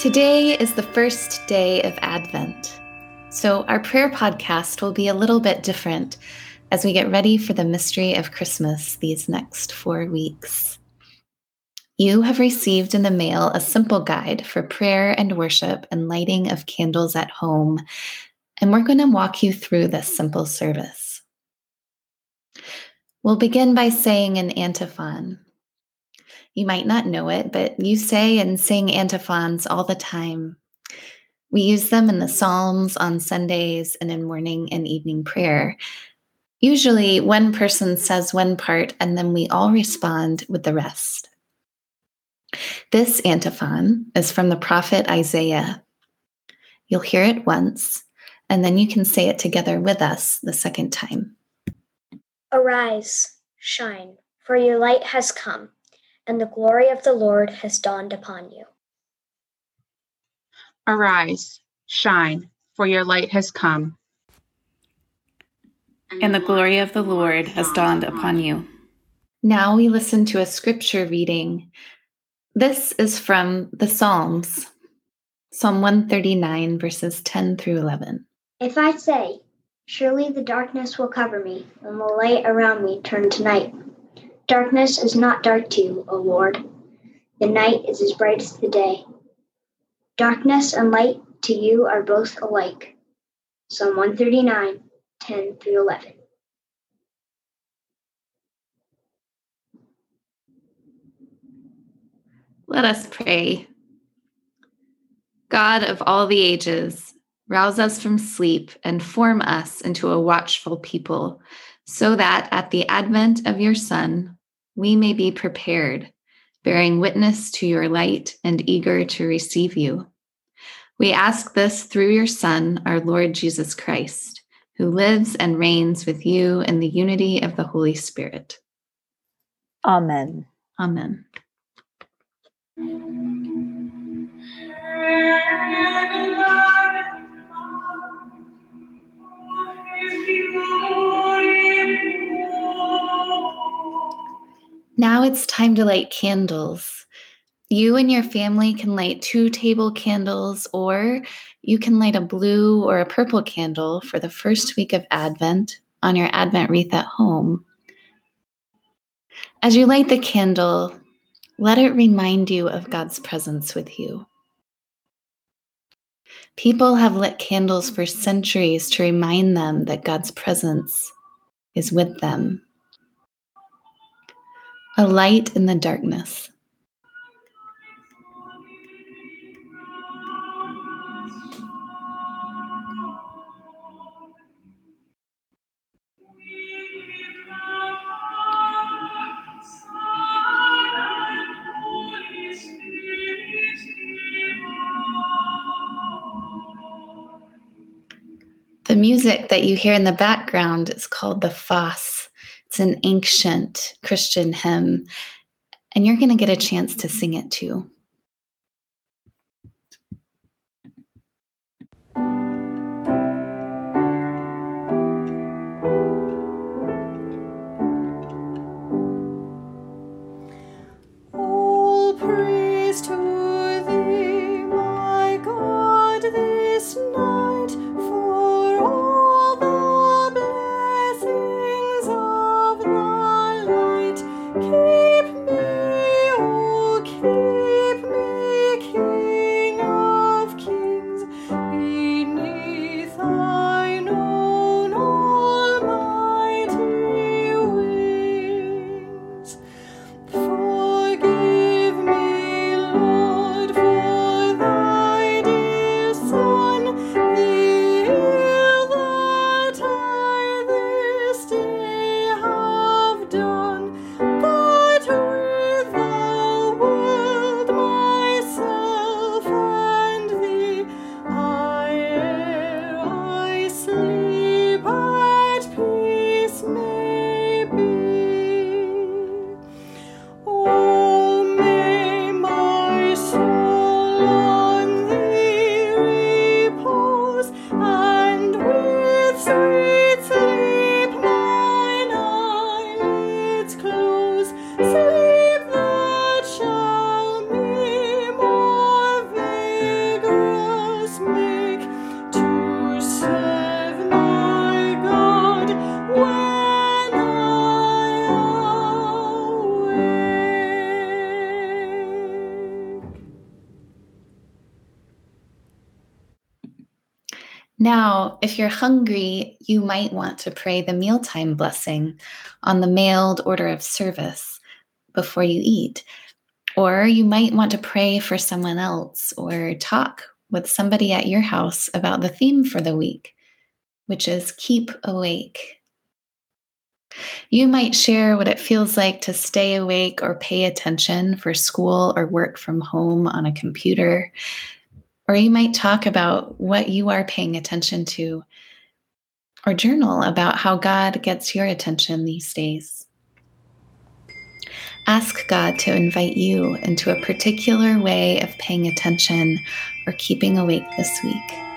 Today is the first day of Advent. So, our prayer podcast will be a little bit different as we get ready for the mystery of Christmas these next four weeks. You have received in the mail a simple guide for prayer and worship and lighting of candles at home, and we're going to walk you through this simple service. We'll begin by saying an antiphon. You might not know it, but you say and sing antiphons all the time. We use them in the Psalms on Sundays and in morning and evening prayer. Usually, one person says one part, and then we all respond with the rest. This antiphon is from the prophet Isaiah. You'll hear it once, and then you can say it together with us the second time. Arise, shine, for your light has come and the glory of the Lord has dawned upon you. Arise, shine, for your light has come. And the glory of the Lord has dawned upon you. Now we listen to a scripture reading. This is from the Psalms, Psalm 139, verses 10 through 11. If I say, Surely the darkness will cover me, and the light around me turn to night. Darkness is not dark to you, O Lord. The night is as bright as the day. Darkness and light to you are both alike. Psalm 139, 10 through 11. Let us pray. God of all the ages, rouse us from sleep and form us into a watchful people, so that at the advent of your Son, we may be prepared, bearing witness to your light and eager to receive you. We ask this through your Son, our Lord Jesus Christ, who lives and reigns with you in the unity of the Holy Spirit. Amen. Amen. Now it's time to light candles. You and your family can light two table candles, or you can light a blue or a purple candle for the first week of Advent on your Advent wreath at home. As you light the candle, let it remind you of God's presence with you. People have lit candles for centuries to remind them that God's presence is with them a light in the darkness. The music that you hear in the background is called the Phos it's an ancient Christian hymn, and you're going to get a chance to sing it too. Now, if you're hungry, you might want to pray the mealtime blessing on the mailed order of service before you eat. Or you might want to pray for someone else or talk with somebody at your house about the theme for the week, which is keep awake. You might share what it feels like to stay awake or pay attention for school or work from home on a computer. Or you might talk about what you are paying attention to, or journal about how God gets your attention these days. Ask God to invite you into a particular way of paying attention or keeping awake this week.